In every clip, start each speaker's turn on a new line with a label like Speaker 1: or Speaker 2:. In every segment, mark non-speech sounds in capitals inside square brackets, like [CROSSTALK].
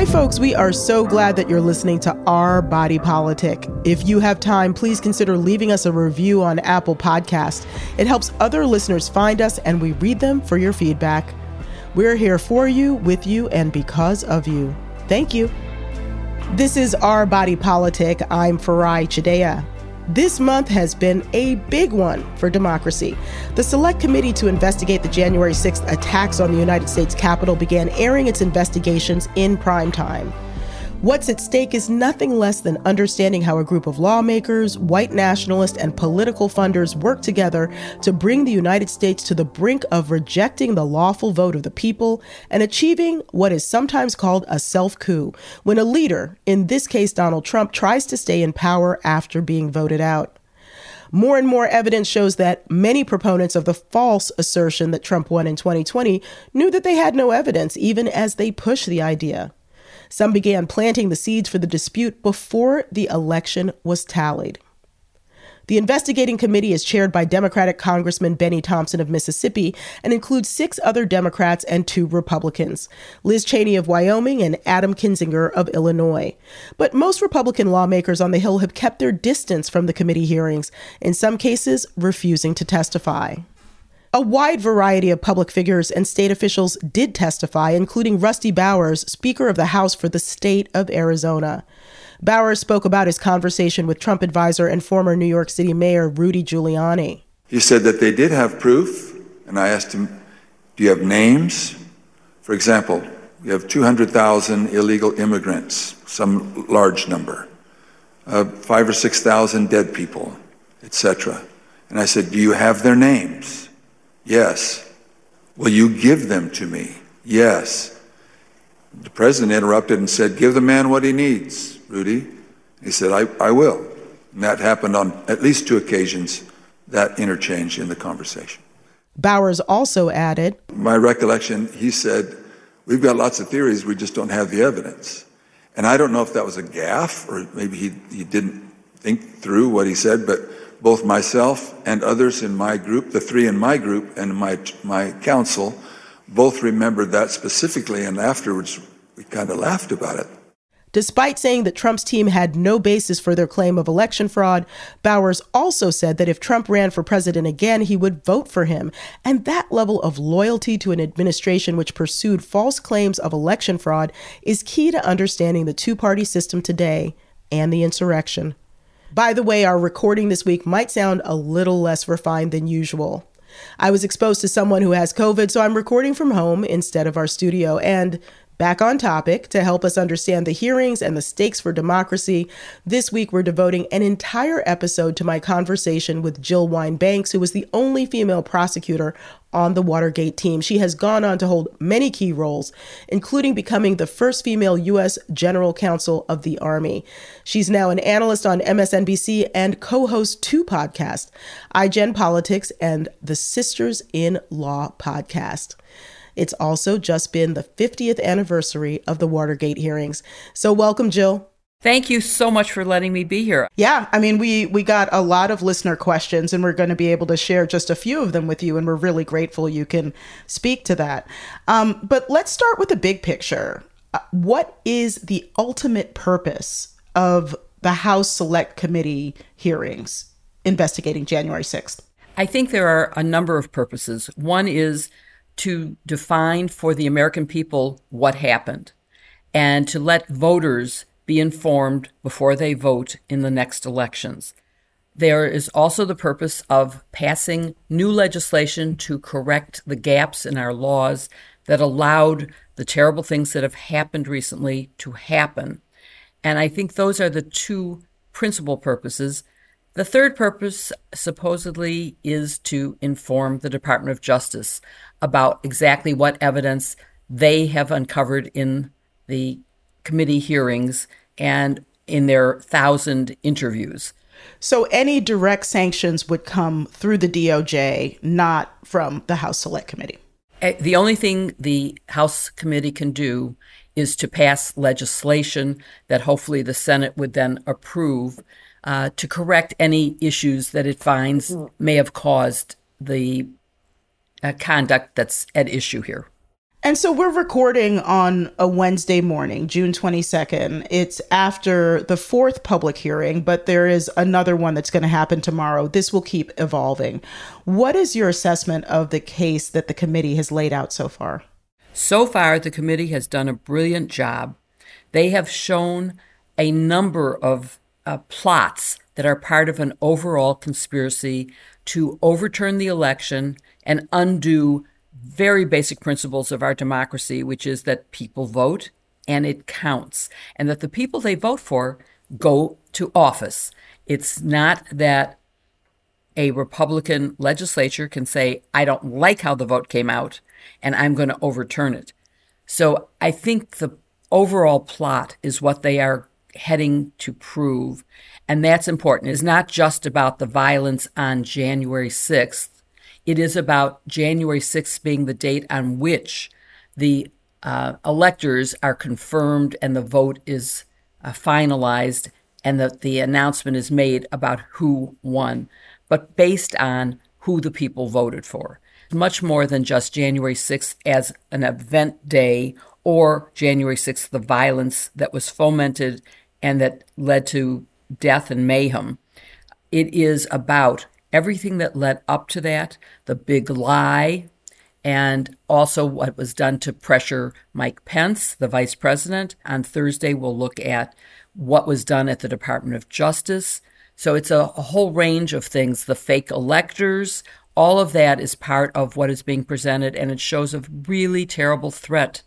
Speaker 1: Hi, folks. We are so glad that you're listening to Our Body Politic. If you have time, please consider leaving us a review on Apple Podcast. It helps other listeners find us, and we read them for your feedback. We're here for you, with you, and because of you. Thank you. This is Our Body Politic. I'm Farai Chideya. This month has been a big one for democracy. The Select Committee to investigate the January 6th attacks on the United States Capitol began airing its investigations in prime time. What's at stake is nothing less than understanding how a group of lawmakers, white nationalists, and political funders work together to bring the United States to the brink of rejecting the lawful vote of the people and achieving what is sometimes called a self coup, when a leader, in this case Donald Trump, tries to stay in power after being voted out. More and more evidence shows that many proponents of the false assertion that Trump won in 2020 knew that they had no evidence, even as they push the idea. Some began planting the seeds for the dispute before the election was tallied. The investigating committee is chaired by Democratic Congressman Bennie Thompson of Mississippi and includes six other Democrats and two Republicans Liz Cheney of Wyoming and Adam Kinzinger of Illinois. But most Republican lawmakers on the Hill have kept their distance from the committee hearings, in some cases, refusing to testify. A wide variety of public figures and state officials did testify, including Rusty Bowers, Speaker of the House for the state of Arizona. Bowers spoke about his conversation with Trump advisor and former New York City Mayor Rudy Giuliani.
Speaker 2: He said that they did have proof, and I asked him, Do you have names? For example, we have 200,000 illegal immigrants, some large number, uh, five or 6,000 dead people, etc. And I said, Do you have their names? Yes. Will you give them to me? Yes. The president interrupted and said, Give the man what he needs, Rudy. He said, I, I will. And that happened on at least two occasions, that interchange in the conversation.
Speaker 1: Bowers also added,
Speaker 2: My recollection, he said, We've got lots of theories, we just don't have the evidence. And I don't know if that was a gaffe or maybe he, he didn't think through what he said, but both myself and others in my group, the three in my group and my, my council, both remembered that specifically, and afterwards we kind of laughed about it.
Speaker 1: Despite saying that Trump's team had no basis for their claim of election fraud, Bowers also said that if Trump ran for president again, he would vote for him. And that level of loyalty to an administration which pursued false claims of election fraud is key to understanding the two party system today and the insurrection. By the way, our recording this week might sound a little less refined than usual. I was exposed to someone who has COVID, so I'm recording from home instead of our studio. And Back on topic, to help us understand the hearings and the stakes for democracy, this week we're devoting an entire episode to my conversation with Jill Wine-Banks, who was the only female prosecutor on the Watergate team. She has gone on to hold many key roles, including becoming the first female U.S. General Counsel of the Army. She's now an analyst on MSNBC and co hosts two podcasts, iGen Politics and the Sisters in Law podcast. It's also just been the 50th anniversary of the Watergate hearings. So, welcome, Jill.
Speaker 3: Thank you so much for letting me be here.
Speaker 1: Yeah, I mean, we we got a lot of listener questions, and we're going to be able to share just a few of them with you, and we're really grateful you can speak to that. Um, but let's start with the big picture. Uh, what is the ultimate purpose of the House Select Committee hearings investigating January sixth?
Speaker 3: I think there are a number of purposes. One is to define for the American people what happened and to let voters be informed before they vote in the next elections. There is also the purpose of passing new legislation to correct the gaps in our laws that allowed the terrible things that have happened recently to happen. And I think those are the two principal purposes. The third purpose, supposedly, is to inform the Department of Justice about exactly what evidence they have uncovered in the committee hearings and in their thousand interviews.
Speaker 1: So any direct sanctions would come through the DOJ, not from the House Select Committee.
Speaker 3: Eh, the only thing the House Committee can do is to pass legislation that hopefully the Senate would then approve uh, to correct any issues that it finds may have caused the uh, conduct that's at issue here.
Speaker 1: And so we're recording on a Wednesday morning, June 22nd. It's after the fourth public hearing, but there is another one that's going to happen tomorrow. This will keep evolving. What is your assessment of the case that the committee has laid out so far?
Speaker 3: So far, the committee has done a brilliant job. They have shown a number of uh, plots that are part of an overall conspiracy to overturn the election and undo very basic principles of our democracy, which is that people vote and it counts, and that the people they vote for go to office. It's not that a Republican legislature can say, I don't like how the vote came out, and I'm going to overturn it. So I think the overall plot is what they are heading to prove. And that's important. It's not just about the violence on January 6th, it is about January 6th being the date on which the uh, electors are confirmed and the vote is uh, finalized and that the announcement is made about who won, but based on who the people voted for. Much more than just January 6th as an event day or January 6th, the violence that was fomented and that led to death and mayhem. It is about everything that led up to that, the big lie, and also what was done to pressure Mike Pence, the vice president. On Thursday, we'll look at what was done at the Department of Justice. So it's a, a whole range of things. The fake electors, all of that is part of what is being presented, and it shows a really terrible threat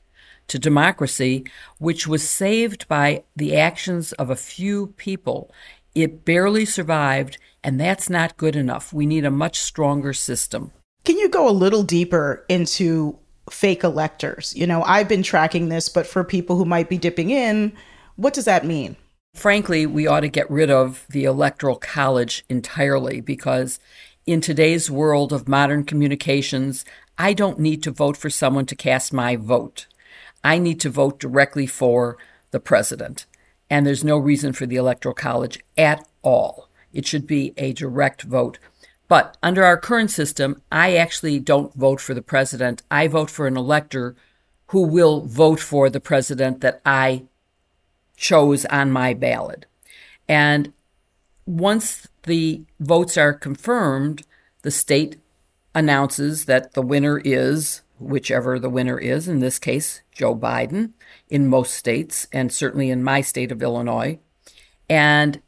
Speaker 3: to democracy, which was saved by the actions of a few people. It barely survived, and that's not good enough. We need a much stronger system.
Speaker 1: Can you go a little deeper into fake electors? You know, I've been tracking this, but for people who might be dipping in, what does that mean?
Speaker 3: Frankly, we ought to get rid of the Electoral College entirely because in today's world of modern communications, I don't need to vote for someone to cast my vote. I need to vote directly for the president. And there's no reason for the Electoral College at all. It should be a direct vote. But under our current system, I actually don't vote for the president. I vote for an elector who will vote for the president that I chose on my ballot. And once the votes are confirmed, the state announces that the winner is whichever the winner is, in this case, Joe Biden, in most states, and certainly in my state of Illinois. And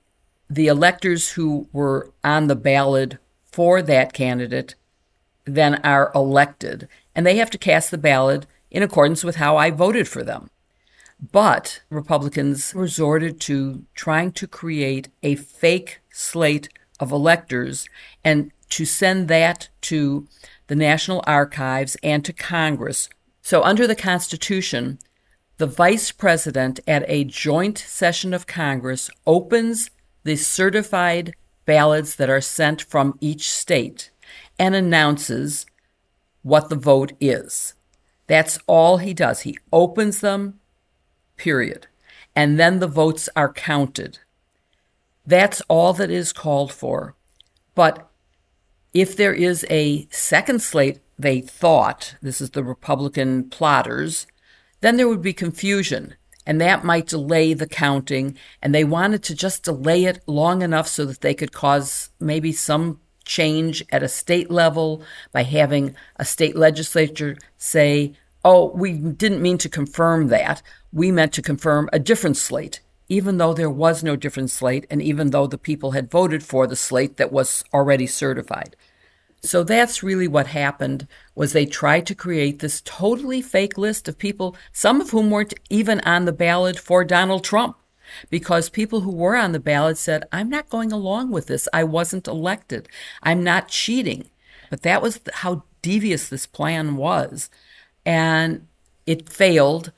Speaker 3: the electors who were on the ballot for that candidate then are elected, and they have to cast the ballot in accordance with how I voted for them. But Republicans resorted to trying to create a fake slate of electors and to send that to the National Archives and to Congress. So, under the Constitution, the Vice President at a joint session of Congress opens the certified ballots that are sent from each state and announces what the vote is. That's all he does. He opens them, period. And then the votes are counted. That's all that is called for. But if there is a second slate, they thought, this is the Republican plotters, then there would be confusion and that might delay the counting. And they wanted to just delay it long enough so that they could cause maybe some change at a state level by having a state legislature say, oh, we didn't mean to confirm that. We meant to confirm a different slate, even though there was no different slate, and even though the people had voted for the slate that was already certified. So that's really what happened was they tried to create this totally fake list of people, some of whom weren't even on the ballot for Donald Trump. Because people who were on the ballot said, I'm not going along with this. I wasn't elected. I'm not cheating. But that was how devious this plan was. And it failed.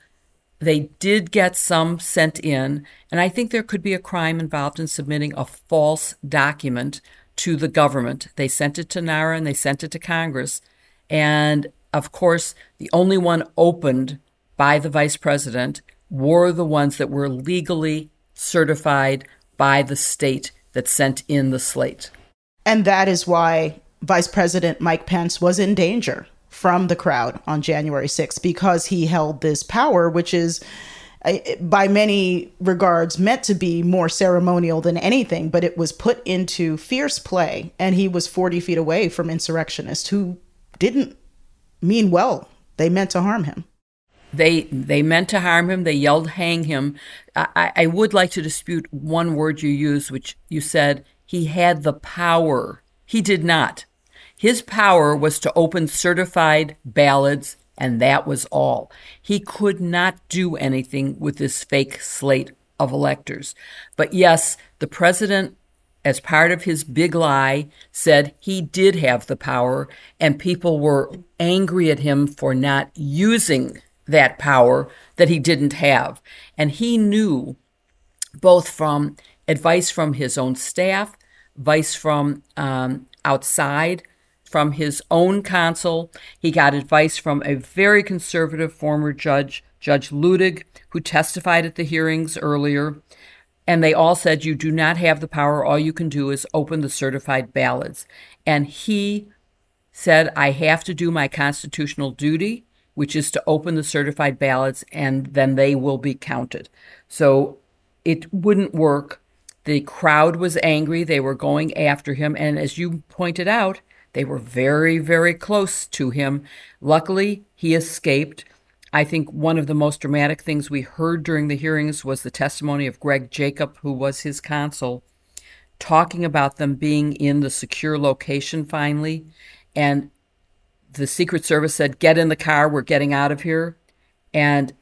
Speaker 3: They did get some sent in. And I think there could be a crime involved in submitting a false document to the government. They sent it to NARA and they sent it to Congress. And of course, the only one opened by the vice president were the ones that were legally certified by the state that sent in the slate.
Speaker 1: And that is why Vice President Mike Pence was in danger from the crowd on January 6th because he held this power, which is by many regards meant to be more ceremonial than anything, but it was put into fierce play, and he was 40 feet away from insurrectionists who didn't mean well. They meant to harm him.
Speaker 3: They they meant to harm him. They yelled, "Hang him!" I, I would like to dispute one word you used, which you said he had the power. He did not. His power was to open certified ballots and that was all. He could not do anything with this fake slate of electors. But yes, the president, as part of his big lie, said he did have the power, and people were angry at him for not using that power that he didn't have. And he knew both from advice from his own staff, advice from um, outside, from his own counsel. He got advice from a very conservative former judge, Judge Luttig, who testified at the hearings earlier. And they all said, You do not have the power. All you can do is open the certified ballots. And he said, I have to do my constitutional duty, which is to open the certified ballots, and then they will be counted. So it wouldn't work. The crowd was angry. They were going after him. And as you pointed out, they were very, very close to him. Luckily, he escaped. I think one of the most dramatic things we heard during the hearings was the testimony of Greg Jacob, who was his counsel, talking about them being in the secure location finally. And the Secret Service said, Get in the car, we're getting out of here. And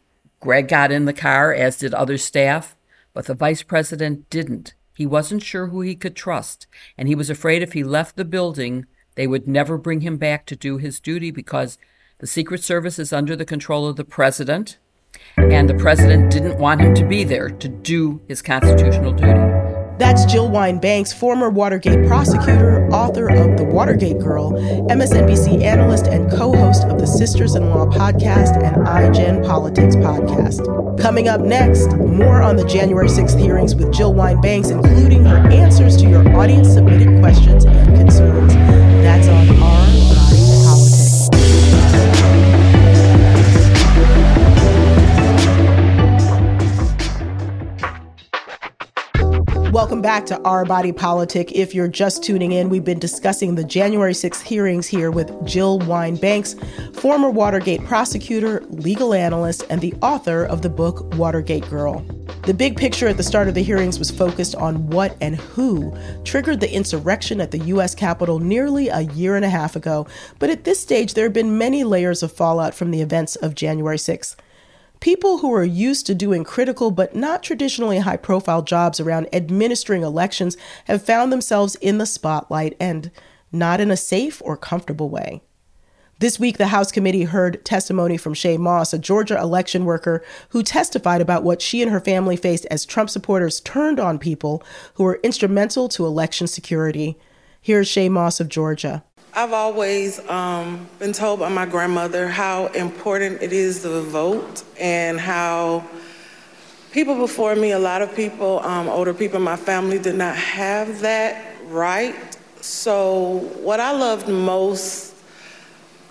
Speaker 3: Greg got in the car, as did other staff, but the vice president didn't. He wasn't sure who he could trust, and he was afraid if he left the building, they would never bring him back to do his duty because the Secret Service is under the control of the president, and the president didn't want him to be there to do his constitutional duty.
Speaker 1: That's Jill Wine Banks, former Watergate prosecutor, author of The Watergate Girl, MSNBC analyst, and co host of the Sisters in Law podcast and iGen Politics podcast. Coming up next, more on the January 6th hearings with Jill Wine Banks, including her answers to your audience submitted questions and concerns. Back to Our Body Politic. If you're just tuning in, we've been discussing the January 6th hearings here with Jill Wine Banks, former Watergate prosecutor, legal analyst, and the author of the book Watergate Girl. The big picture at the start of the hearings was focused on what and who triggered the insurrection at the U.S. Capitol nearly a year and a half ago. But at this stage, there have been many layers of fallout from the events of January 6th. People who are used to doing critical but not traditionally high profile jobs around administering elections have found themselves in the spotlight and not in a safe or comfortable way. This week, the House committee heard testimony from Shaye Moss, a Georgia election worker who testified about what she and her family faced as Trump supporters turned on people who were instrumental to election security. Here's Shaye Moss of Georgia.
Speaker 4: I've always um, been told by my grandmother how important it is to vote and how people before me, a lot of people, um, older people in my family, did not have that right. So, what I loved most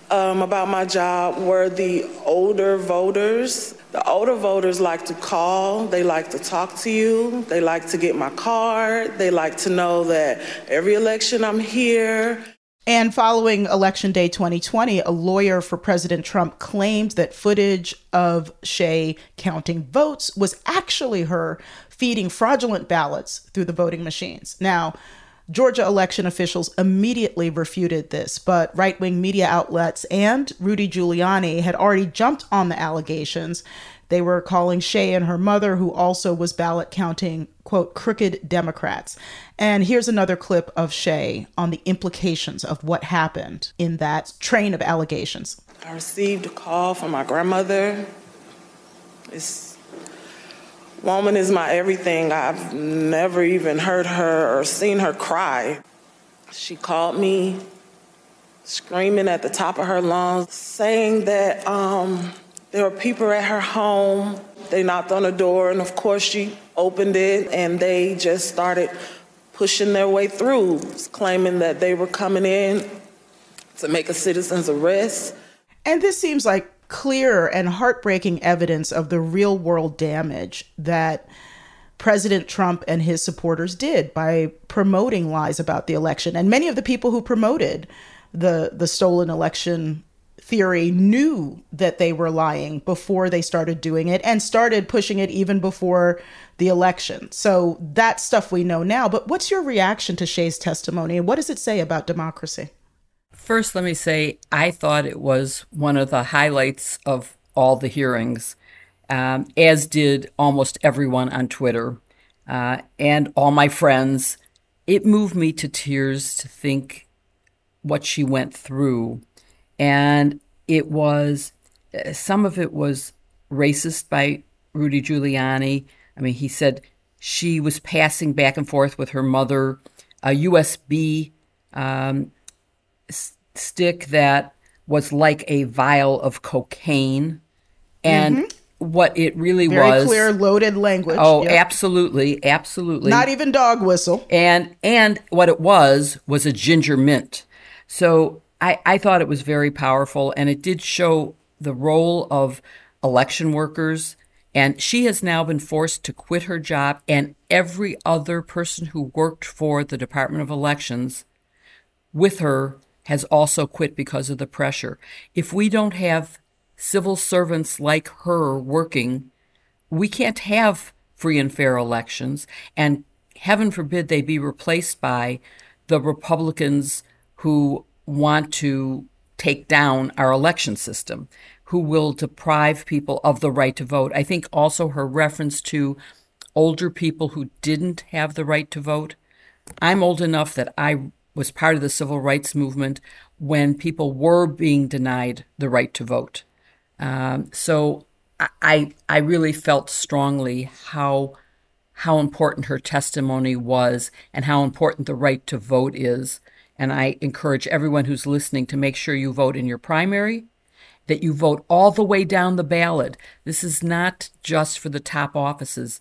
Speaker 4: um, about my job were the older voters. The older voters like to call, they like to talk to you, they like to get my card, they like to know that every election I'm here.
Speaker 1: And following Election Day 2020, a lawyer for President Trump claimed that footage of Shaye counting votes was actually her feeding fraudulent ballots through the voting machines. Now, Georgia election officials immediately refuted this, but right wing media outlets and Rudy Giuliani had already jumped on the allegations. They were calling Shaye and her mother, who also was ballot counting, quote, crooked Democrats. And here's another clip of Shaye on the implications of what happened in that train of allegations.
Speaker 4: I received a call from my grandmother. This Woman is my everything. I've never even heard her or seen her cry. She called me screaming at the top of her lungs, saying that um, there were people at her home. They knocked on the door, and of course, she opened it, and they just started pushing their way through, claiming that they were coming in to make a citizen's arrest.
Speaker 5: And this seems like clear and heartbreaking evidence of the real world damage that President Trump and his supporters did by promoting lies about the election. And many of the people who promoted the the stolen election theory knew that they were lying before they started doing it and started pushing it even before the election. So that stuff we know now. But what's your reaction to Shaye's testimony and what does it say about democracy?
Speaker 3: First, let me say I thought it was one of the highlights of all the hearings um, as did almost everyone on Twitter uh, and all my friends. It moved me to tears to think what she went through. And it was, uh, some of it was racist by Rudy Giuliani. I mean, he said she was passing back and forth with her mother a USB um, s- stick that was like a vial of cocaine. And mm-hmm what it really
Speaker 5: Very
Speaker 3: was.
Speaker 5: clear, loaded language.
Speaker 3: Oh, yep. absolutely, absolutely.
Speaker 5: Not even dog whistle.
Speaker 3: And and what it was was a ginger mint. So I, I thought it was very powerful, and it did show the role of election workers. And she has now been forced to quit her job, and every other person who worked for the Department of Elections with her has also quit because of the pressure. If we don't have civil servants like her working, we can't have free and fair elections. And heaven forbid they be replaced by the Republicans who want to take down our election system, who will deprive people of the right to vote. I think also her reference to older people who didn't have the right to vote. I'm old enough that I was part of the civil rights movement when people were being denied the right to vote. Um, so I I really felt strongly how how important her testimony was and how important the right to vote is. And I encourage everyone who's listening to make sure you vote in your primary, that you vote all the way down the ballot. This is not just for the top offices.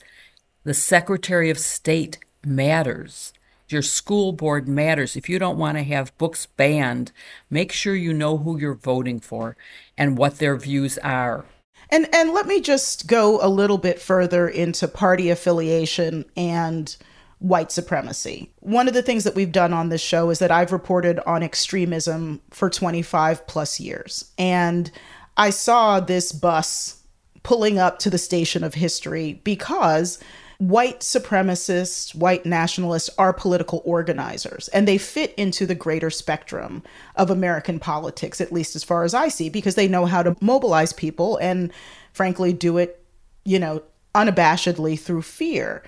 Speaker 3: The Secretary of State matters. Your school board matters. If you don't want to have books banned, make sure you know who you're voting for and what their views are.
Speaker 5: And and let me just go a little bit further into party affiliation and white supremacy. One of the things that we've done on this show is that I've reported on extremism for 25 plus years. And I saw this bus pulling up to the station of history because white supremacists, white nationalists are political organizers, and they fit into the greater spectrum of American politics, at least as far as I see, because they know how to mobilize people and, frankly, do it, you know, unabashedly through fear.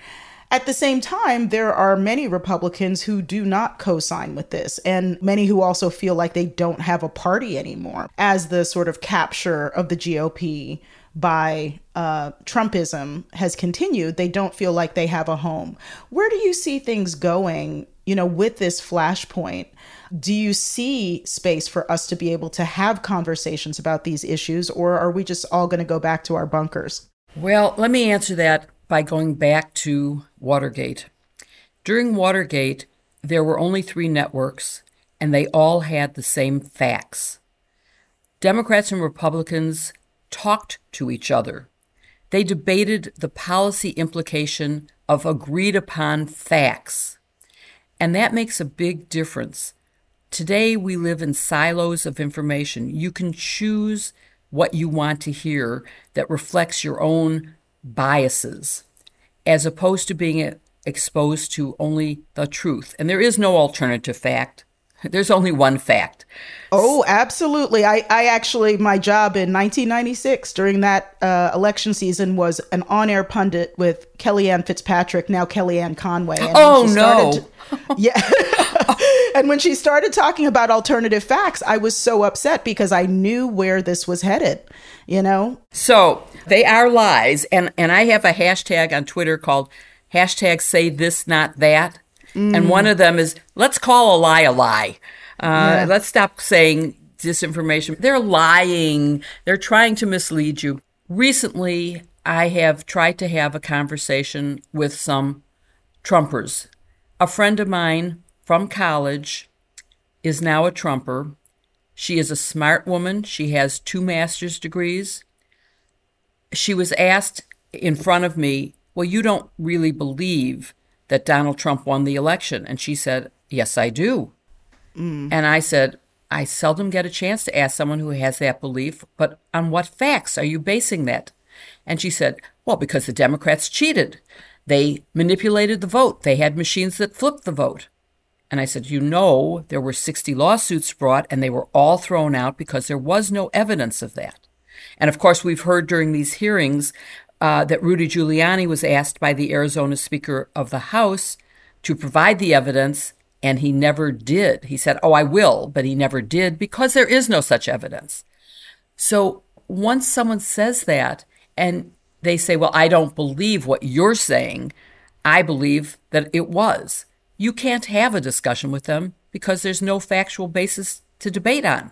Speaker 5: At the same time, there are many Republicans who do not co sign with this, and many who also feel like they don't have a party anymore as the sort of capture of the GOP by uh, Trumpism has continued, they don't feel like they have a home. Where do you see things going, you know, with this flashpoint? Do you see space for us to be able to have conversations about these issues, or are we just all going to go back to our bunkers?
Speaker 3: Well, let me answer that by going back to Watergate. During Watergate, there were only three networks, and they all had the same facts. Democrats and Republicans talked to each other. They debated the policy implication of agreed upon facts. And that makes a big difference. Today, we live in silos of information. You can choose what you want to hear that reflects your own biases, as opposed to being exposed to only the truth. And there is no alternative fact. [LAUGHS] There's only one fact.
Speaker 5: Oh, absolutely. I, I actually, my job in 1996 during that uh, election season was an on air pundit with Kellyanne Fitzpatrick, now Kellyanne Conway.
Speaker 3: And oh, no. To, [LAUGHS]
Speaker 5: yeah. [LAUGHS] and when she started talking about alternative facts, I was so upset because I knew where this was headed, you know?
Speaker 3: So they are lies. And, and I have a hashtag on Twitter called hashtag say this, not that Mm. And one of them is let's call a lie a lie. Uh, yeah. Let's stop saying disinformation. They're lying. They're trying to mislead you. Recently, I have tried to have a conversation with some Trumpers. A friend of mine from college is now a Trumper. She is a smart woman. She has two master's degrees. She was asked in front of me, Well, you don't really believe that Donald Trump won the election. And she said, Yes, I do. Mm. And I said, I seldom get a chance to ask someone who has that belief, but on what facts are you basing that? And she said, Well, because the Democrats cheated. They manipulated the vote. They had machines that flipped the vote. And I said, You know, there were 60 lawsuits brought, and they were all thrown out because there was no evidence of that. And of course, we've heard during these hearings uh, that Rudy Giuliani was asked by the Arizona Speaker of the House to provide the evidence, and he never did. He said, Oh, I will, but he never did because there is no such evidence. So once someone says that, and they say, Well, I don't believe what you're saying, I believe that it was. You can't have a discussion with them because there's no factual basis to debate on.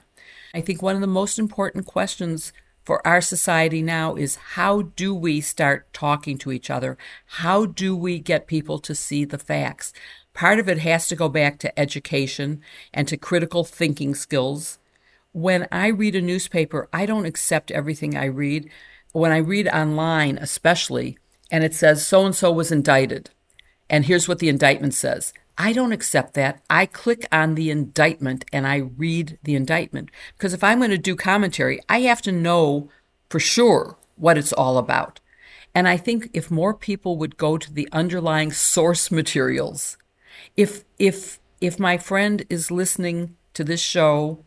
Speaker 3: I think one of the most important questions for our society now is how do we start talking to each other? How do we get people to see the facts? Part of it has to go back to education and to critical thinking skills. When I read a newspaper, I don't accept everything I read. When I read online, especially, and it says so and so was indicted, and here's what the indictment says I don't accept that. I click on the indictment and I read the indictment. Because if I'm going to do commentary, I have to know for sure what it's all about. And I think if more people would go to the underlying source materials, if if if my friend is listening to this show,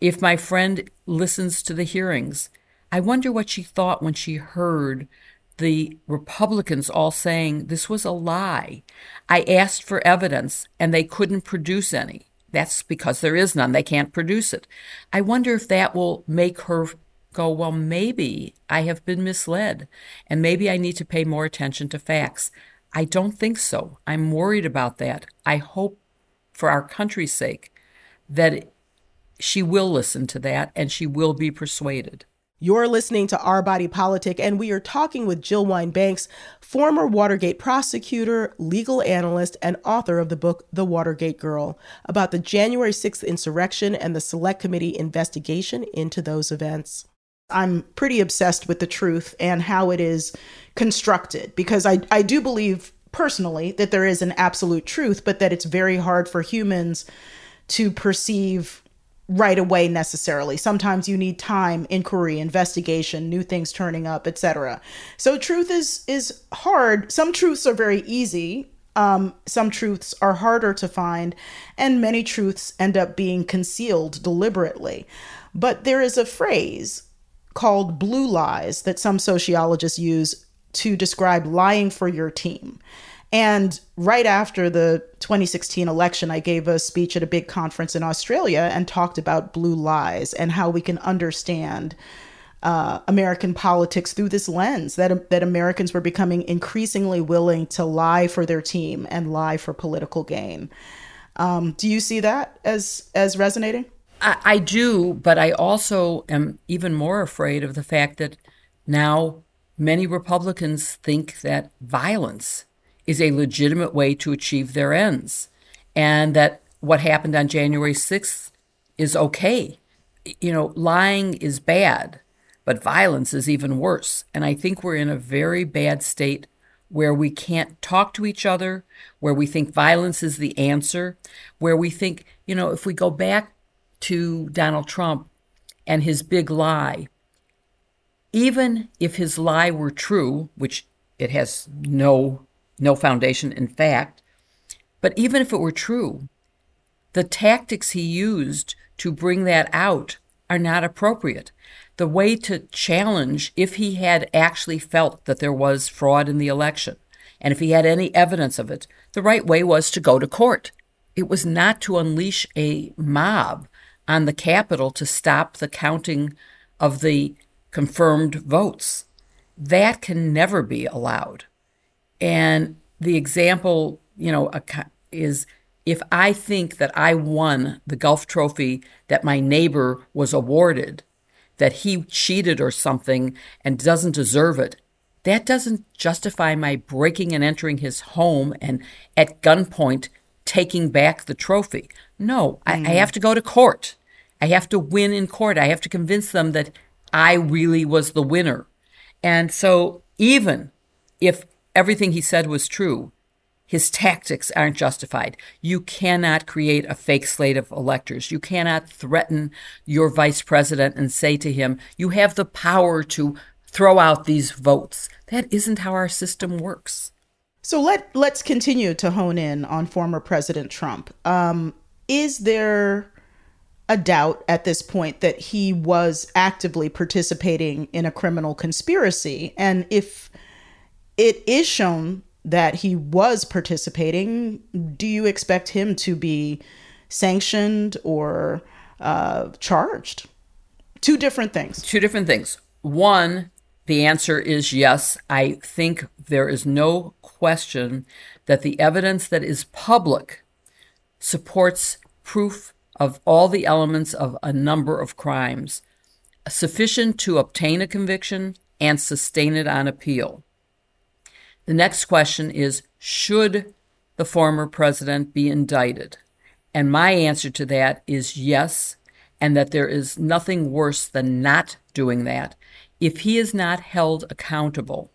Speaker 3: if my friend listens to the hearings, I wonder what she thought when she heard the Republicans all saying this was a lie. I asked for evidence and they couldn't produce any. That's because there is none. They can't produce it. I wonder if that will make her go, well, maybe I have been misled and maybe I need to pay more attention to facts. I don't think so. I'm worried about that. I hope for our country's sake that she will listen to that and she will be persuaded.
Speaker 1: You're listening to Our Body Politic, and we are talking with Jill Wine-Banks, former Watergate prosecutor, legal analyst, and author of the book The Watergate Girl, about the January 6th insurrection and the Select Committee investigation into those events. I'm pretty obsessed with the truth and how it is constructed because I, I do believe personally that there is an absolute truth, but that it's very hard for humans to perceive right away necessarily. Sometimes you need time, inquiry, investigation, new things turning up, etc. So truth is is hard. Some truths are very easy. Um, some truths are harder to find, and many truths end up being concealed deliberately. But there is a phrase called blue lies that some sociologists use to describe lying for your team. And right after the 2016 election, I gave a speech at a big conference in Australia and talked about blue lies and how we can understand uh, American politics through this lens that that Americans were becoming increasingly willing to lie for their team and lie for political gain. Um, do you see that as as resonating?
Speaker 3: I, I do, but I also am even more afraid of the fact that now many Republicans think that violence is a legitimate way to achieve their ends, and that what happened on January 6th is okay. You know, lying is bad, but violence is even worse. And I think we're in a very bad state where we can't talk to each other, where we think violence is the answer, where we think, you know, if we go back to Donald Trump and his big lie, even if his lie were true, which it has no no foundation in fact. But even if it were true, the tactics he used to bring that out are not appropriate. The way to challenge if he had actually felt that there was fraud in the election, and if he had any evidence of it, the right way was to go to court. It was not to unleash a mob on the Capitol to stop the counting of the confirmed votes. That can never be allowed. And the example, you know, is if I think that I won the golf trophy that my neighbor was awarded, that he cheated or something and doesn't deserve it, that doesn't justify my breaking and entering his home and at gunpoint taking back the trophy. No, mm. I, I, mm. have to go to court. I have to win in court. I have to convince them that I really was the winner. And so, even if everything he said was true, his tactics aren't justified. You cannot create a fake slate of electors. You cannot threaten your vice president and say to him, You have the power to throw out these votes. That isn't how our system works.
Speaker 5: So let let's continue to hone in on former President Trump. Um, is there a doubt at this point that he was actively participating in a criminal conspiracy? And if it is shown that he was participating, do you expect him to be sanctioned or uh, charged? Two different things.
Speaker 3: Two different things. One, the answer is yes. I think there is no question that the evidence that is public supports proof of all the elements of a number of crimes, sufficient to obtain a conviction and sustain it on appeal. The next question is Should the former president be indicted? And my answer to that is yes, and that there is nothing worse than not doing that. If he is not held accountable,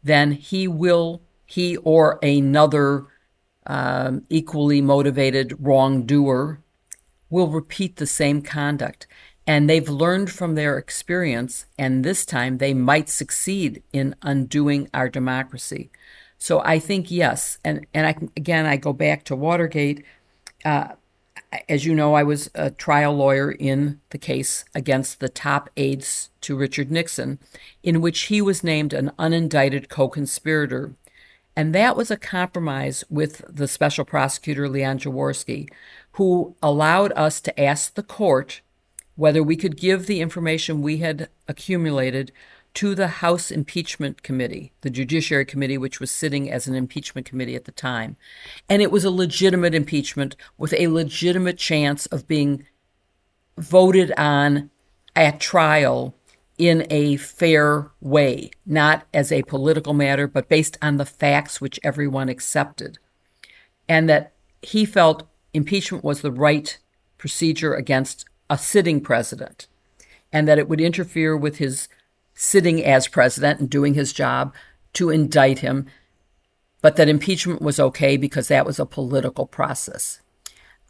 Speaker 3: then he will, he or another um, equally motivated wrongdoer will repeat the same conduct. And they've learned from their experience, and this time they might succeed in undoing our democracy. So I think yes, and and I again I go back to Watergate. Uh, as you know, I was a trial lawyer in the case against the top aides to Richard Nixon, in which he was named an unindicted co conspirator. And that was a compromise with the special prosecutor, Leon Jaworski, who allowed us to ask the court whether we could give the information we had accumulated to the House Impeachment Committee, the Judiciary Committee, which was sitting as an impeachment committee at the time. And it was a legitimate impeachment with a legitimate chance of being voted on at trial in a fair way, not as a political matter, but based on the facts which everyone accepted. And that he felt impeachment was the right procedure against a sitting president, and that it would interfere with his sitting as president and doing his job to indict him, but that impeachment was okay because that was a political process.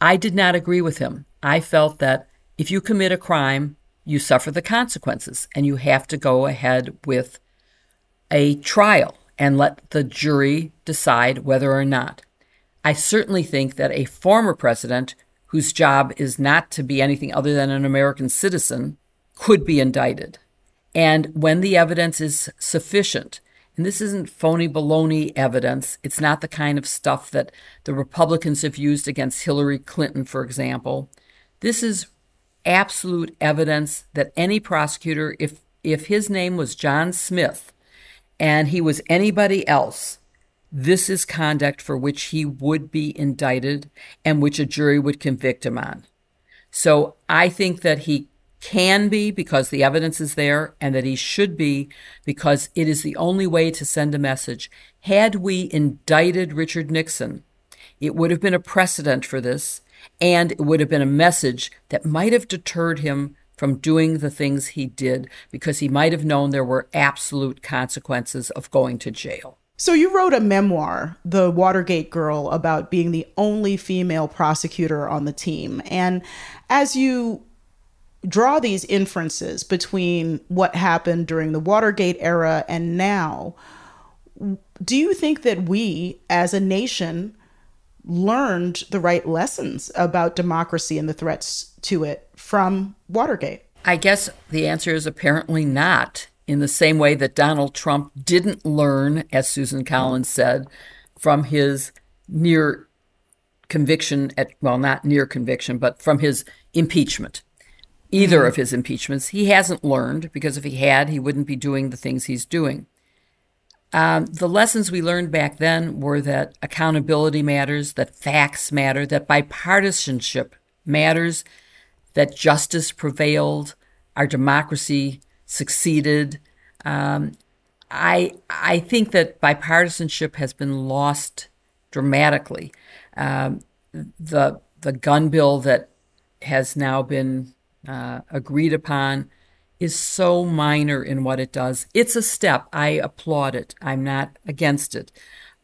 Speaker 3: I did not agree with him. I felt that if you commit a crime, you suffer the consequences and you have to go ahead with a trial and let the jury decide whether or not. I certainly think that a former president whose job is not to be anything other than an American citizen could be indicted. And when the evidence is sufficient, and this isn't phony baloney evidence, it's not the kind of stuff that the Republicans have used against Hillary Clinton, for example. This is absolute evidence that any prosecutor, if if his name was John Smith and he was anybody else, this is conduct for which he would be indicted and which a jury would convict him on. So I think that he can be because the evidence is there and that he should be because it is the only way to send a message. Had we indicted Richard Nixon, it would have been a precedent for this and it would have been a message that might have deterred him from doing the things he did because he might have known there were absolute consequences of going to jail.
Speaker 5: So you wrote a memoir, The Watergate Girl, about being the only female prosecutor on the team. And as you draw these inferences between what happened during the Watergate era and now, do you think that we as a nation learned the right lessons about democracy and the threats to it from Watergate?
Speaker 3: I guess the answer is apparently not in the same way that Donald Trump didn't learn, as Susan Collins said, from his near conviction at, well, not near conviction, but from his impeachment. Either mm. of his impeachments. He hasn't learned because if he had, he wouldn't be doing the things he's doing. Um, the lessons we learned back then were that accountability matters, that facts matter, that bipartisanship matters, that justice prevailed, our democracy succeeded. Um, I I think that bipartisanship has been lost dramatically. Um, the the gun bill that has now been uh, agreed upon is so minor in what it does. It's a step. I applaud it. I'm not against it.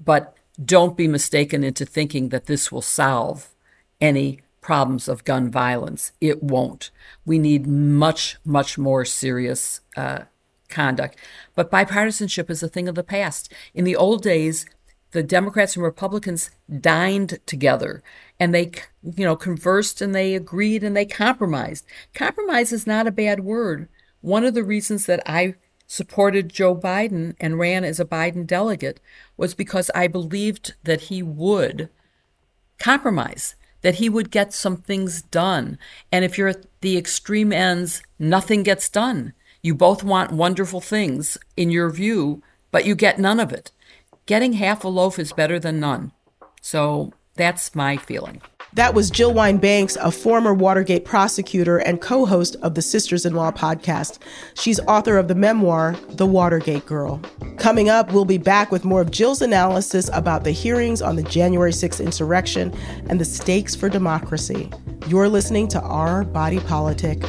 Speaker 3: But don't be mistaken into thinking that this will solve any problems of gun violence. It won't. We need much, much more serious uh, conduct. But bipartisanship is a thing of the past. In the old days, the Democrats and Republicans dined together and they, you know, conversed and they agreed and they compromised. Compromise is not a bad word. One of the reasons that I supported Joe Biden and ran as a Biden delegate was because I believed that he would compromise, that he would get some things done. And if you're at the extreme ends, nothing gets done. You both want wonderful things in your view, but you get none of it. Getting half a loaf is better than none. So that's my feeling.
Speaker 1: That was Jill Wine-Banks, a former Watergate prosecutor and co host of the Sisters in Law podcast. She's author of the memoir, The Watergate Girl. Coming up, we'll be back with more of Jill's analysis about the hearings on the January 6th insurrection and the stakes for democracy. You're listening to Our Body Politic.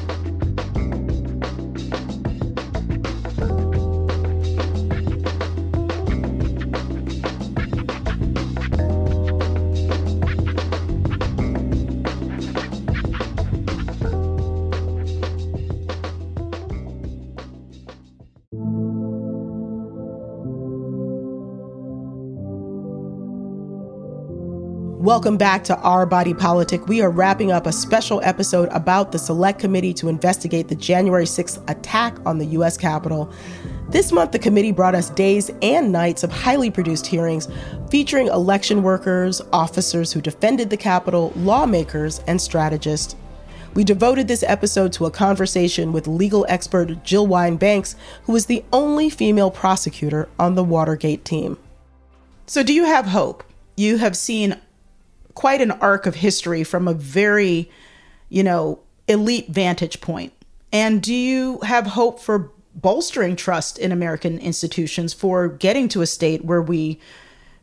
Speaker 1: Welcome back to Our Body Politic. We are wrapping up a special episode about the Select Committee to investigate the January 6th attack on the U.S. Capitol. This month, the committee brought us days and nights of highly produced hearings featuring election workers, officers who defended the Capitol, lawmakers, and strategists. We devoted this episode to a conversation with legal expert Jill Wine-Banks, who was the only female prosecutor on the Watergate team. So, do you have hope? You have seen quite an arc of history from a very, you know, elite vantage point. And do you have hope for bolstering trust in American institutions for getting to a state where we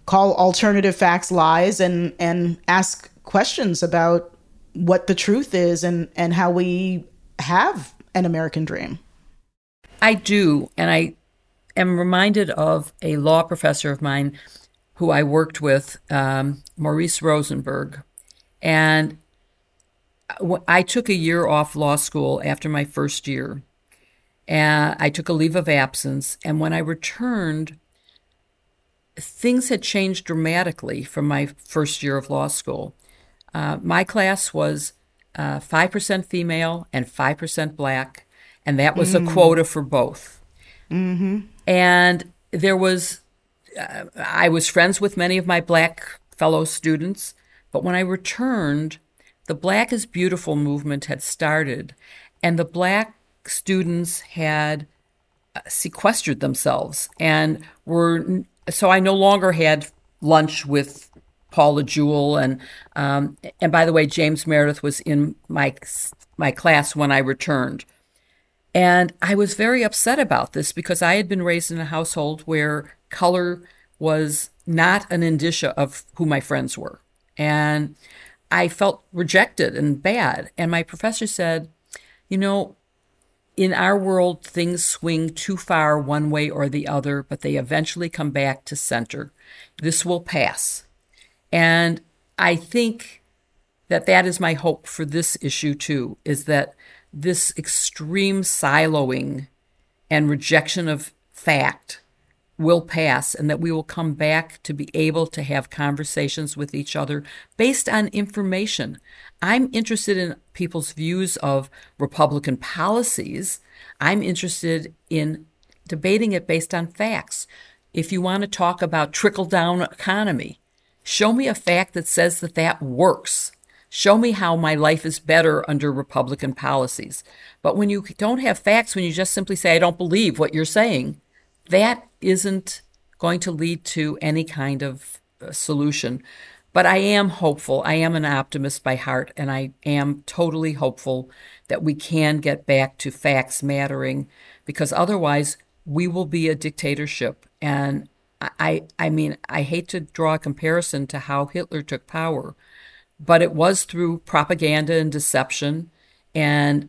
Speaker 1: call alternative facts lies and and ask questions about what the truth is and and how we have an American dream?
Speaker 3: I do, and I am reminded of a law professor of mine who I worked with, um, Maurice Rosenberg. And I took a year off law school after my first year. And I took a leave of absence. And when I returned, things had changed dramatically from my first year of law school. Uh, my class was uh, 5% female and 5% black, and that was mm. a quota for both.
Speaker 5: Mm-hmm.
Speaker 3: And there was uh, I was friends with many of my black fellow students, but when I returned, the Black is Beautiful movement had started, and the black students had uh, sequestered themselves and were so I no longer had lunch with Paula Jewell and um, and by the way, James Meredith was in my my class when I returned. And I was very upset about this because I had been raised in a household where color was not an indicia of who my friends were. And I felt rejected and bad. And my professor said, You know, in our world, things swing too far one way or the other, but they eventually come back to center. This will pass. And I think that that is my hope for this issue, too, is that this extreme siloing and rejection of fact will pass and that we will come back to be able to have conversations with each other based on information. I'm interested in people's views of Republican policies. I'm interested in debating it based on facts. If you want to talk about trickle down economy, show me a fact that says that that works. Show me how my life is better under Republican policies. But when you don't have facts, when you just simply say, I don't believe what you're saying, that isn't going to lead to any kind of uh, solution. But I am hopeful. I am an optimist by heart, and I am totally hopeful that we can get back to facts mattering because otherwise we will be a dictatorship. And I, I mean, I hate to draw a comparison to how Hitler took power, but it was through propaganda and deception. And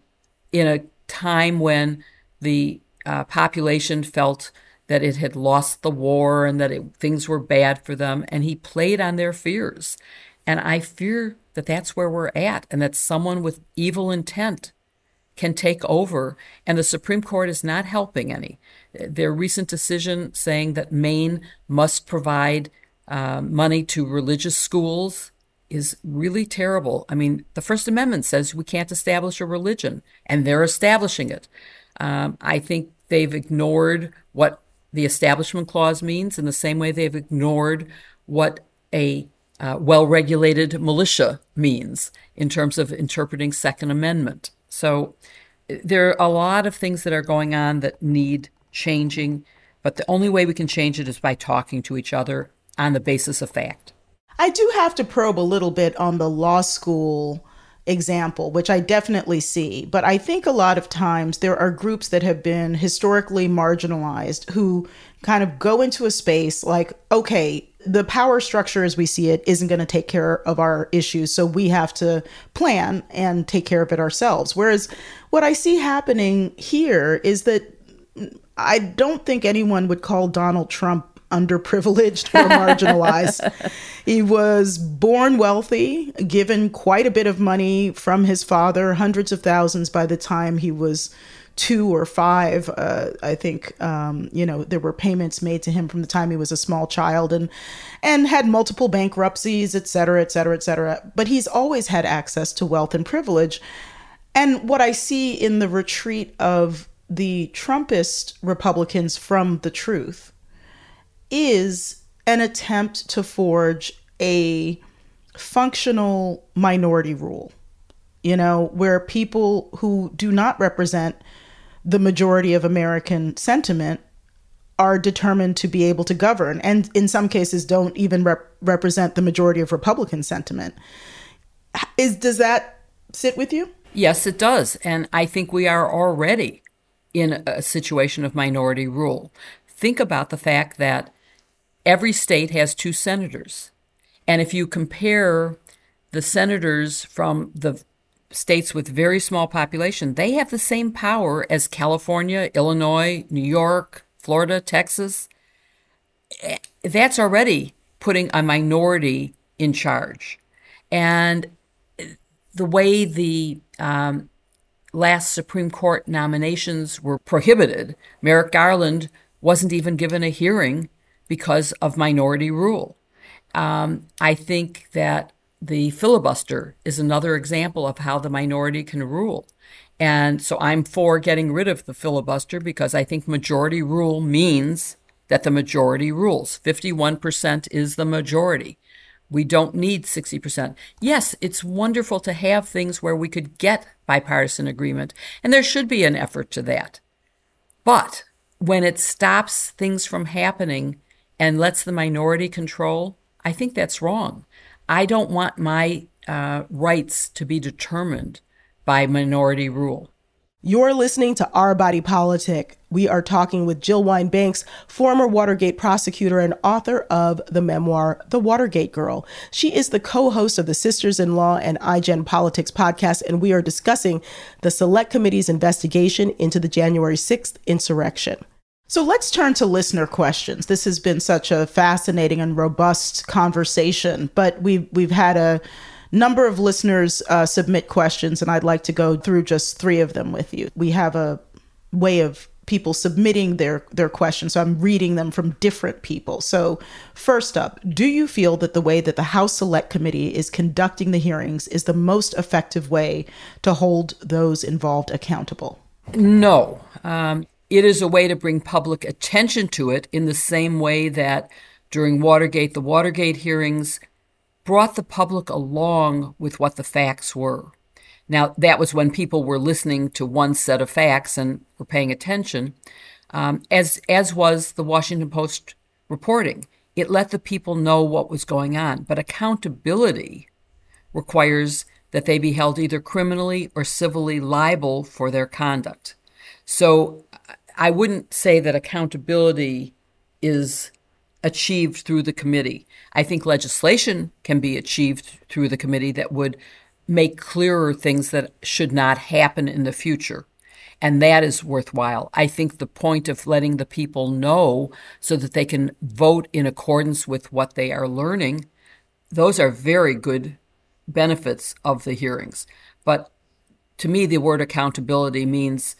Speaker 3: in a time when the uh, population felt that it had lost the war and that it, things were bad for them, and he played on their fears. And I fear that that's where we're at, and that someone with evil intent can take over, and the Supreme Court is not helping any. Their recent decision saying that Maine must provide uh, money to religious schools is really terrible. I mean, the First Amendment says we can't establish a religion, and they're establishing it. Um, I think they've ignored what the Establishment Clause means in the same way they've ignored what a uh, well regulated militia means in terms of interpreting Second Amendment. So there are a lot of things that are going on that need changing, but the only way we can change it is by talking to each other on the basis of fact.
Speaker 5: I do have to probe a little bit on the law school example, which I definitely see. But I think a lot of times there are groups that have been historically marginalized who kind of go into a space like, okay, the power structure as we see it isn't going to take care of our issues. So we have to plan and take care of it ourselves. Whereas what I see happening here is that I don't think anyone would call Donald Trump underprivileged or marginalized. [LAUGHS] he was born wealthy, given quite a bit of money from his father, hundreds of thousands by the time he was two or five. Uh, I think um, you know there were payments made to him from the time he was a small child, and and had multiple bankruptcies, et cetera, et cetera, et cetera. But he's always had access to wealth and privilege. And what I see in the retreat of the Trumpist Republicans from the truth is an attempt to forge a functional minority rule, you know, where people who do not represent the majority of American sentiment are determined to be able to govern, and in some cases, don't even rep- represent the majority of Republican sentiment. Is does that sit with you?
Speaker 3: Yes, it does, and I think we are already in a situation of minority rule. Think about the fact that every state has two senators. And if you compare the senators from the states with very small population, they have the same power as California, Illinois, New York, Florida, Texas. That's already putting a minority in charge. And the way the um, last Supreme Court nominations were prohibited, Merrick Garland wasn't even given a hearing because of minority rule. Um, I think that the filibuster is another example of how the minority can rule. And so I'm for getting rid of the filibuster because I think majority rule means that the majority rules. 51% is the majority. We don't need 60%. Yes, it's wonderful to have things where we could get bipartisan agreement, and there should be an effort to that. But when it stops things from happening and lets the minority control, I think that's wrong. I don't want my uh, rights to be determined by minority rule.
Speaker 1: You're listening to Our Body Politic. We are talking with Jill Wine-Banks, former Watergate prosecutor and author of the memoir, The Watergate Girl. She is the co host of the Sisters in Law and iGen Politics podcast, and we are discussing the Select Committee's investigation into the January 6th insurrection. So let's turn to listener questions. This has been such a fascinating and robust conversation, but we've we've had a number of listeners uh, submit questions, and I'd like to go through just three of them with you. We have a way of people submitting their their questions so i'm reading them from different people so first up do you feel that the way that the house select committee is conducting the hearings is the most effective way to hold those involved accountable
Speaker 3: no um, it is a way to bring public attention to it in the same way that during Watergate, the Watergate hearings brought the public along with what the facts were. Now, that was when people were listening to one set of facts and were paying attention, um, as, as was the Washington Post reporting. It let the people know what was going on. But accountability requires that they be held either criminally or civilly liable for their conduct. So I wouldn't say that accountability is achieved through the committee. I think legislation can be achieved through the committee that would make clearer things that should not happen in the future. And that is worthwhile. I think the point of letting the people know so that they can vote in accordance with what they are learning, those are very good benefits of the hearings. But to me, the word accountability means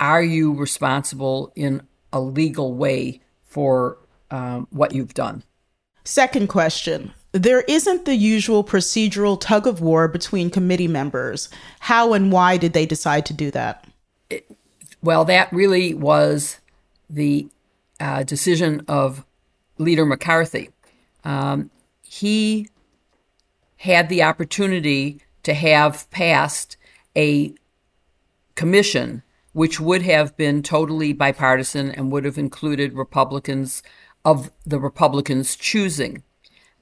Speaker 3: are you responsible in a legal way for um, what you've done?
Speaker 5: Second question. There isn't the usual procedural tug of war between committee members. How and why did they decide to do that?
Speaker 3: It, well, that really was the uh, decision of Leader McCarthy. Um, he had the opportunity to have passed a commission which would have been totally bipartisan and would have included Republicans of the Republicans' choosing.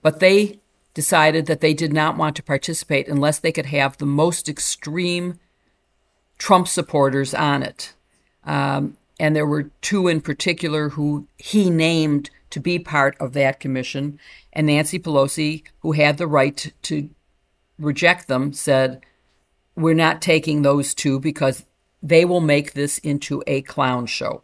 Speaker 3: But they decided that they did not want to participate unless they could have the most extreme Trump supporters on it. Um, and there were two in particular who he named to be part of that commission. And Nancy Pelosi, who had the right to reject them, said, We're not taking those two because they will make this into a clown show.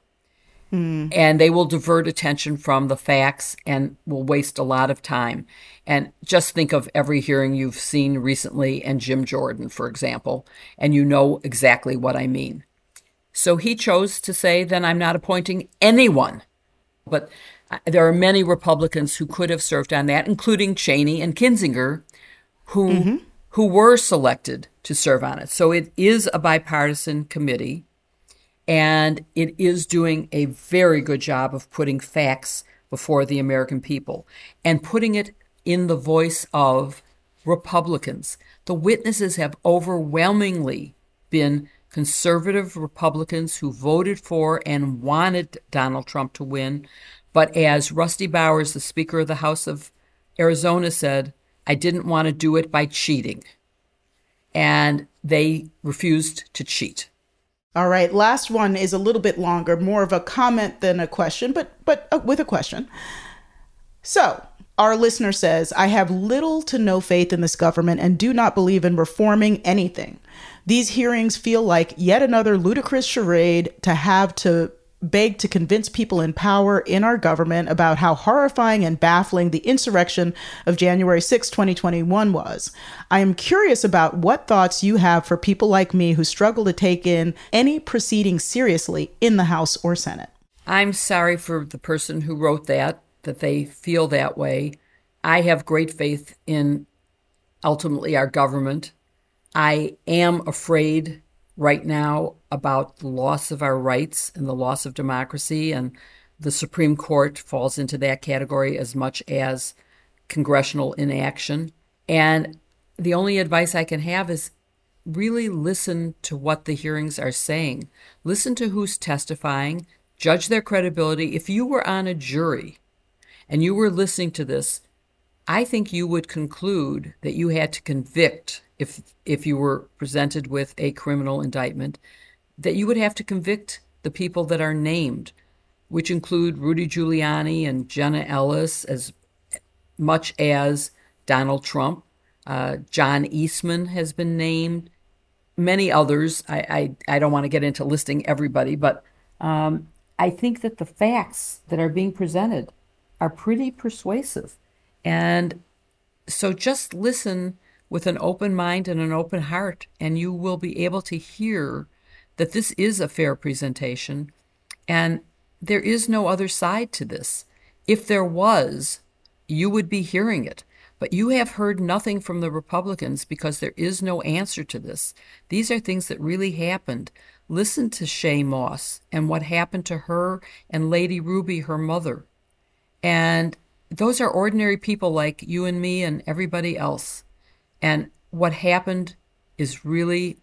Speaker 3: And they will divert attention from the facts and will waste a lot of time. And just think of every hearing you've seen recently and Jim Jordan, for example, and you know exactly what I mean. So he chose to say, then I'm not appointing anyone. But uh, there are many Republicans who could have served on that, including Cheney and Kinzinger, who mm-hmm. who were selected to serve on it. So it is a bipartisan committee, and it is doing a very good job of putting facts before the American people and putting it in the voice of Republicans. The witnesses have overwhelmingly been conservative Republicans who voted for and wanted Donald Trump to win. But as Rusty Bowers, the Speaker of the House of Arizona, said, I didn't want to do it by cheating and they refused to cheat.
Speaker 5: All right, last one is a little bit longer, more of a comment than a question, but but uh, with a question. So, our listener says, I have little to no faith in this government and do not believe in reforming anything. These hearings feel like yet another ludicrous charade to have to begged to convince people in power in our government about how horrifying and baffling the insurrection of January 6, 2021 was. I am curious about what thoughts you have for people like me who struggle to take in any proceeding seriously in the House or Senate.
Speaker 3: I'm sorry for the person who wrote that, that they feel that way. I have great faith in ultimately our government. I am afraid right now about the loss of our rights and the loss of democracy. And the Supreme Court falls into that category as much as congressional inaction. And the only advice I can have is really listen to what the hearings are saying. Listen to who's testifying, judge their credibility. If you were on a jury and you were listening to this, I think you would conclude that you had to convict if if you were presented with a criminal indictment, that you would have to convict the people that are named, which include Rudy Giuliani and Jenna Ellis, as much as Donald Trump. Uh, John Eastman has been named. Many others. I, I, I don't want to get into listing everybody, but um, I think that the facts that are being presented are pretty persuasive. And so just listen with an open mind and an open heart, and you will be able to hear that this is a fair presentation and there is no other side to this. If there was, you would be hearing it. But you have heard nothing from the Republicans because there is no answer to this. These are things that really happened. Listen to Shaye Moss and what happened to her and Lady Ruby, her mother. And those are ordinary people like you and me and everybody else. And what happened is really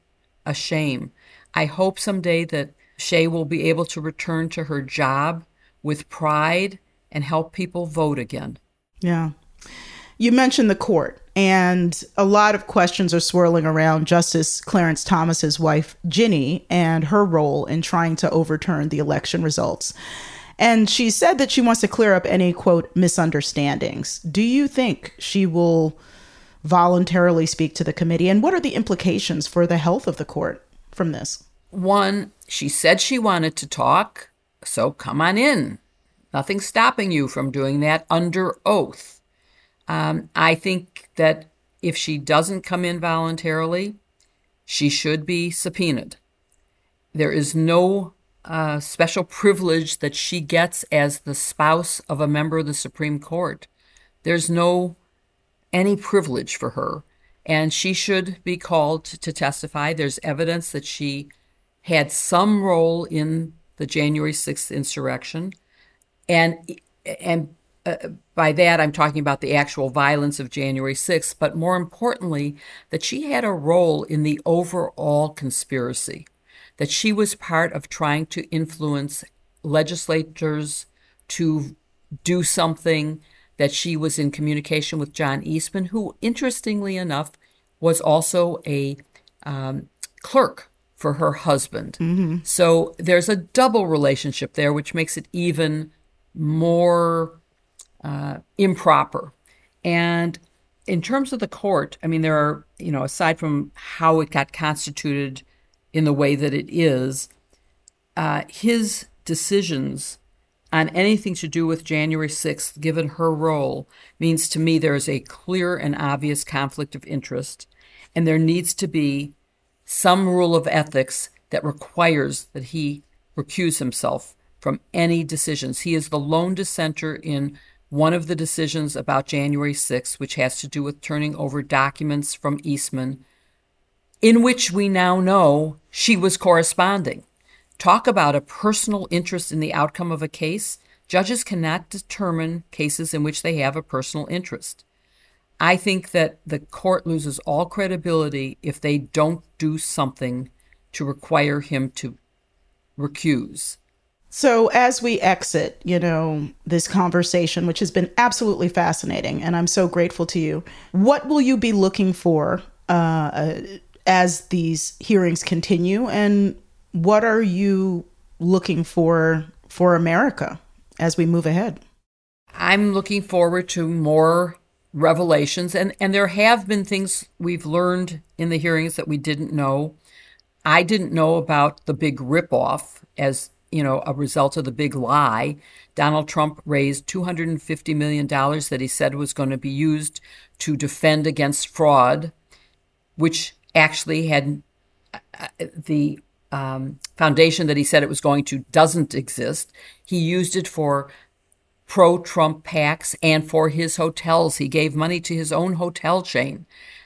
Speaker 3: a shame. I hope someday that Shaye will be able to return to her job with pride and help people vote again.
Speaker 5: Yeah. You mentioned the court, and a lot of questions are swirling around Justice Clarence Thomas's wife, Ginny, and her role in trying to overturn the election results. And she said that she wants to clear up any, quote, misunderstandings. Do you think she will voluntarily speak to the committee? And what are the implications for the health of the court from this?
Speaker 3: One, she said she wanted to talk, so come on in. Nothing's stopping you from doing that under oath. Um, I think that if she doesn't come in voluntarily, she should be subpoenaed. There is no uh, special privilege that she gets as the spouse of a member of the Supreme Court. There's no any privilege for her, and she should be called to testify. There's evidence that she had some role in the January 6th insurrection, and and uh, by that I'm talking about the actual violence of January 6th, but more importantly, that she had a role in the overall conspiracy that she was part of trying to influence legislators to do something, that she was in communication with John Eastman, who, interestingly enough, was also a um, clerk for her husband. Mm-hmm. So there's a double relationship there, which makes it even more uh, improper. And in terms of the court, I mean, there are, you know, aside from how it got constituted in the way that it is, uh, his decisions on anything to do with January 6th, given her role, means to me there is a clear and obvious conflict of interest, and there needs to be some rule of ethics that requires that he recuse himself from any decisions. He is the lone dissenter in one of the decisions about January 6th, which has to do with turning over documents from Eastman in which we now know she was corresponding. Talk about a personal interest in the outcome of a case. Judges cannot determine cases in which they have a personal interest. I think that the court loses all credibility if they don't do something to require him to recuse.
Speaker 5: So, as we exit, you know, this conversation, which has been absolutely fascinating, and I'm so grateful to you, what will you be looking for uh, as these hearings continue and what are you looking for for America as we move ahead?
Speaker 3: I'm looking forward to more revelations and and there have been things we've learned in the hearings that we didn't know. I didn't know about the big ripoff as you know a result of the big lie. Donald Trump raised 250 million dollars that he said was going to be used to defend against fraud, which actually had uh, the um, foundation that he said it was going to doesn't exist. He used it for pro Trump PACs and for his hotels. He gave money to his own hotel chain.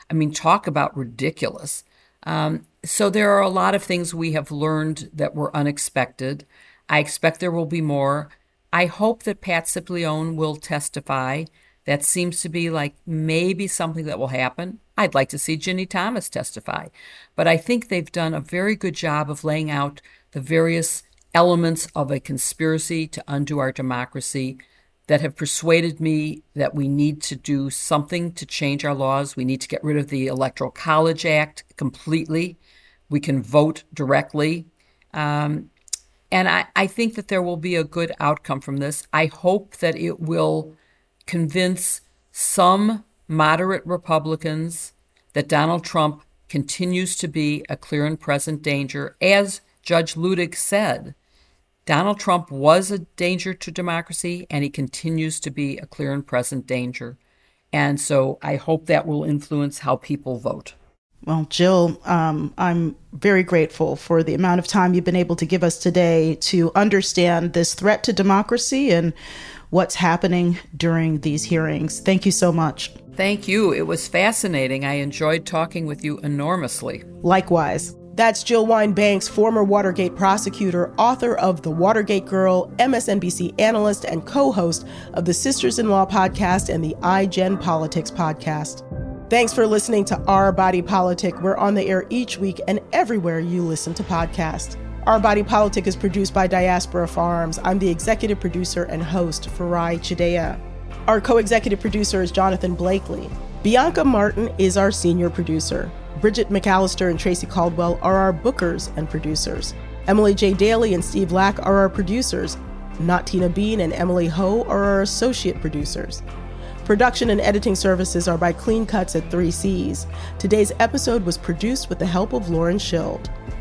Speaker 3: I mean, talk about ridiculous. Um, so there are a lot of things we have learned that were unexpected. I expect there will be more. I hope that Pat Cipollone will testify. That seems to be like maybe something that will happen. I'd like to see Ginny Thomas testify. But I think they've done a very good job of laying out the various elements of a conspiracy to undo our democracy that have persuaded me that we need to do something to change our laws. We need to get rid of the Electoral College Act completely. We can vote directly. Um, and I, I think that there will be a good outcome from this. I hope that it will convince some moderate Republicans that Donald Trump continues to be a clear and present danger. As Judge Luttig said, Donald Trump was a danger to democracy, and he continues to be a clear and present danger. And so I hope that will influence how people vote.
Speaker 5: Well, Jill, um, I'm very grateful for the amount of time you've been able to give us today to understand this threat to democracy and what's happening during these hearings. Thank you so much.
Speaker 3: Thank you. It was fascinating. I enjoyed talking with you enormously.
Speaker 5: Likewise.
Speaker 1: That's Jill Wine-Banks, former Watergate prosecutor, author of The Watergate Girl, MSNBC analyst, and co host of the Sisters in Law podcast and the iGen Politics podcast. Thanks for listening to Our Body Politic. We're on the air each week and everywhere you listen to podcasts. Our Body Politic is produced by Diaspora Farms. I'm the executive producer and host, Farai Chideya. Our co executive producer is Jonathan Blakely. Bianca Martin is our senior producer. Bridget McAllister and Tracy Caldwell are our bookers and producers. Emily J. Daly and Steve Lack are our producers. Natina Bean and Emily Ho are our associate producers. Production and editing services are by Clean Cuts at 3Cs. Today's episode was produced with the help of Lauren Schild.